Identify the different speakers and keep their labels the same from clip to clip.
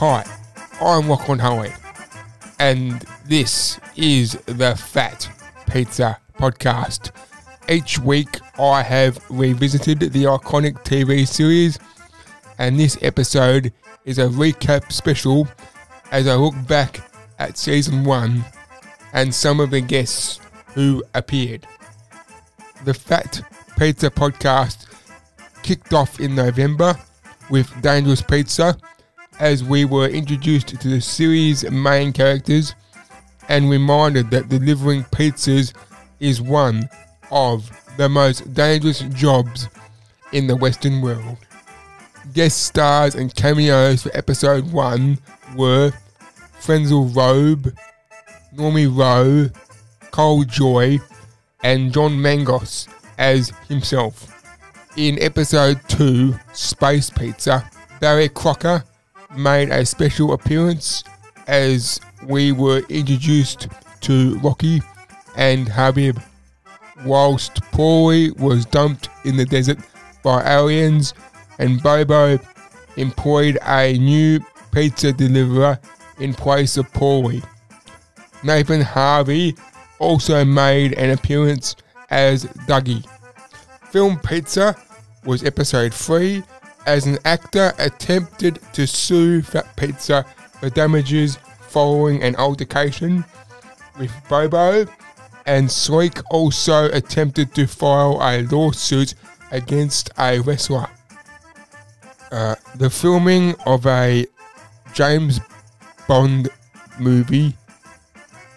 Speaker 1: I'm Lachlan Hoey, and this is the Fat Pizza Podcast. Each week, I have revisited the iconic TV series, and this episode is a recap special as I look back at season one and some of the guests who appeared. The Fat Pizza Podcast kicked off in November with Dangerous Pizza as we were introduced to the series' main characters and reminded that delivering pizzas is one of the most dangerous jobs in the Western world. Guest stars and cameos for episode 1 were Frenzal Rhomb, Normie Rowe, Col Joye, and John Mangos as himself. In episode 2, Space Pizza, Barry Crocker made a special appearance as we were introduced to Rocky and Habib. Whilst Paulie was dumped in the desert by aliens and Bobo employed a new pizza deliverer in place of Paulie. Nathan Harvey also made an appearance as Dougie. Film Pizza was episode 3 as an actor attempted to sue Fat Pizza for damages following an altercation with Bobo, and Sleek also attempted to file a lawsuit against a wrestler. Uh, the filming of a James Bond movie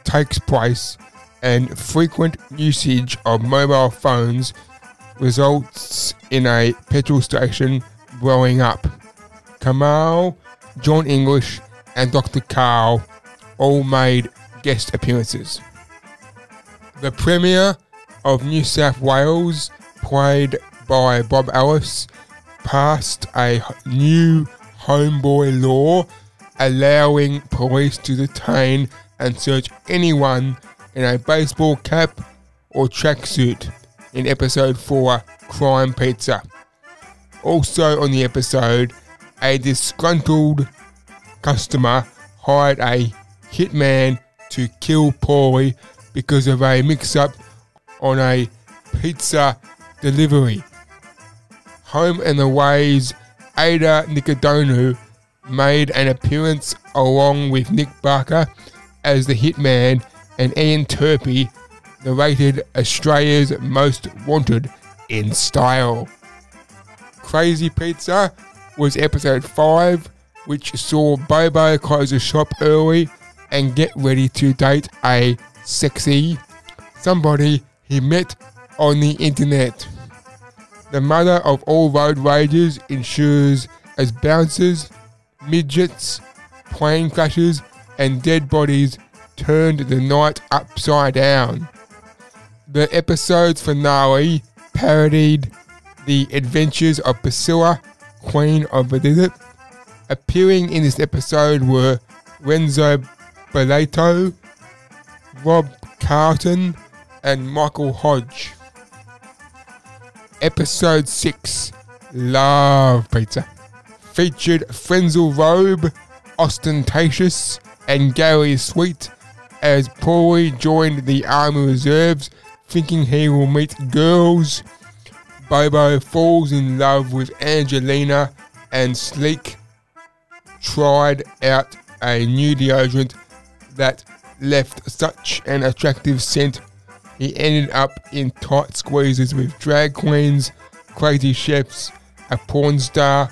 Speaker 1: takes place, and frequent usage of mobile phones results in a petrol station blowing up. Kamahl, John English, and Dr. Karl all made guest appearances. The Premier of New South Wales, played by Bob Ellis, passed a new homeboy law allowing police to detain and search anyone in a baseball cap or tracksuit in episode 4 Crime Pizza. Also on the episode, a disgruntled customer hired a hitman to kill Paulie because of a mix up on a pizza delivery. Home and Away's Ada Nicodemou made an appearance along with Nick Barker as the hitman and Ian Turpie narrated Australia's Most Wanted in style. Crazy Pizza was episode 5, which saw Bobo close the shop early and get ready to date a sexy somebody he met on the internet. The mother of all road rages ensures as bouncers, midgets, plane crashes, and dead bodies turned the night upside down. The episode's finale parodied the adventures of Priscilla, Queen of the Desert. Appearing in this episode were Renzo Barreto, Rob Carlton, and Michael Hodge. Episode 6 Love Pizza featured Frenzal Rhomb, Ostentatious, and Gary Sweet as Paulie joined the Army Reserves thinking he will meet girls. Bobo falls in love with Angelina and Sleek tried out a new deodorant that left such an attractive scent he ended up in tight squeezes with drag queens, crazy chefs, a porn star,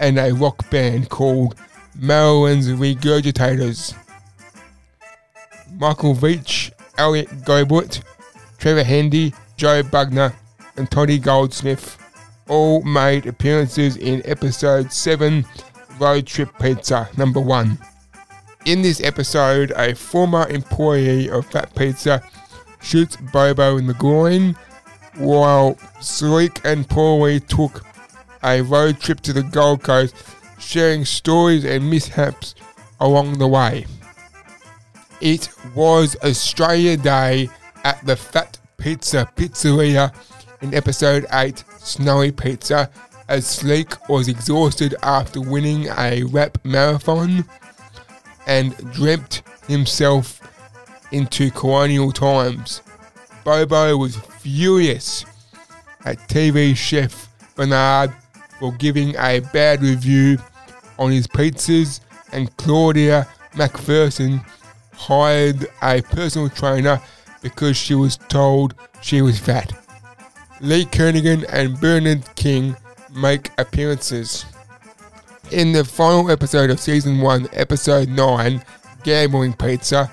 Speaker 1: and a rock band called Marilyn's Regurgitators. Michael Veitch, Elliot Goblet, Trevor Handy, Joe Bugner, and Tottie Goldsmith all made appearances in episode 7 Road Trip Pizza number 1. In this episode, a former employee of Fat Pizza shoots Bobo in the groin, while Sleek and Paulie took a road trip to the Gold Coast, sharing stories and mishaps along the way. It was Australia Day at the Fat Pizza Pizzeria in episode 8 Snowy Pizza as Sleek was exhausted after winning a rap marathon. and dreamt himself into colonial times. Bobo was furious at TV chef Bernard for giving a bad review on his pizzas, and Claudia McPherson hired a personal trainer because she was told she was fat. Lee Kernaghan and Bernard King make appearances. In the final episode of season 1, episode 9, Gambling Pizza,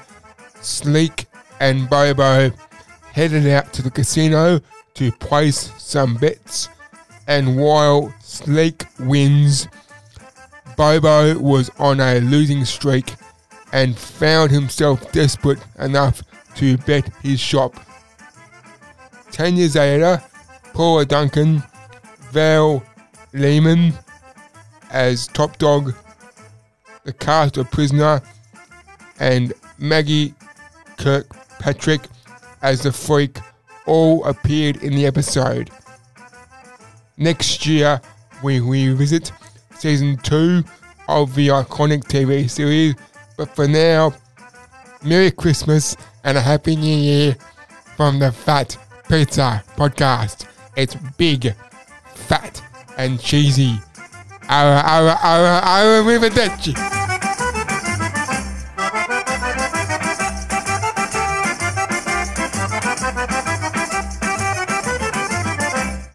Speaker 1: Sleek and Bobo headed out to the casino to place some bets, and while Sleek wins, Bobo was on a losing streak and found himself desperate enough to bet his shop. Ten years later, Paula Duncan, Val Lehman as Top Dog, the cast of Prisoner, and Maggie Kirkpatrick as the Freak all appeared in the episode. Next year, we revisit season 2 of the iconic TV series, but for now, Merry Christmas and a Happy New Year from the Fat Pizza Podcast. It's big, fat, and cheesy. Ara, ara, ara, ara, arrivederci.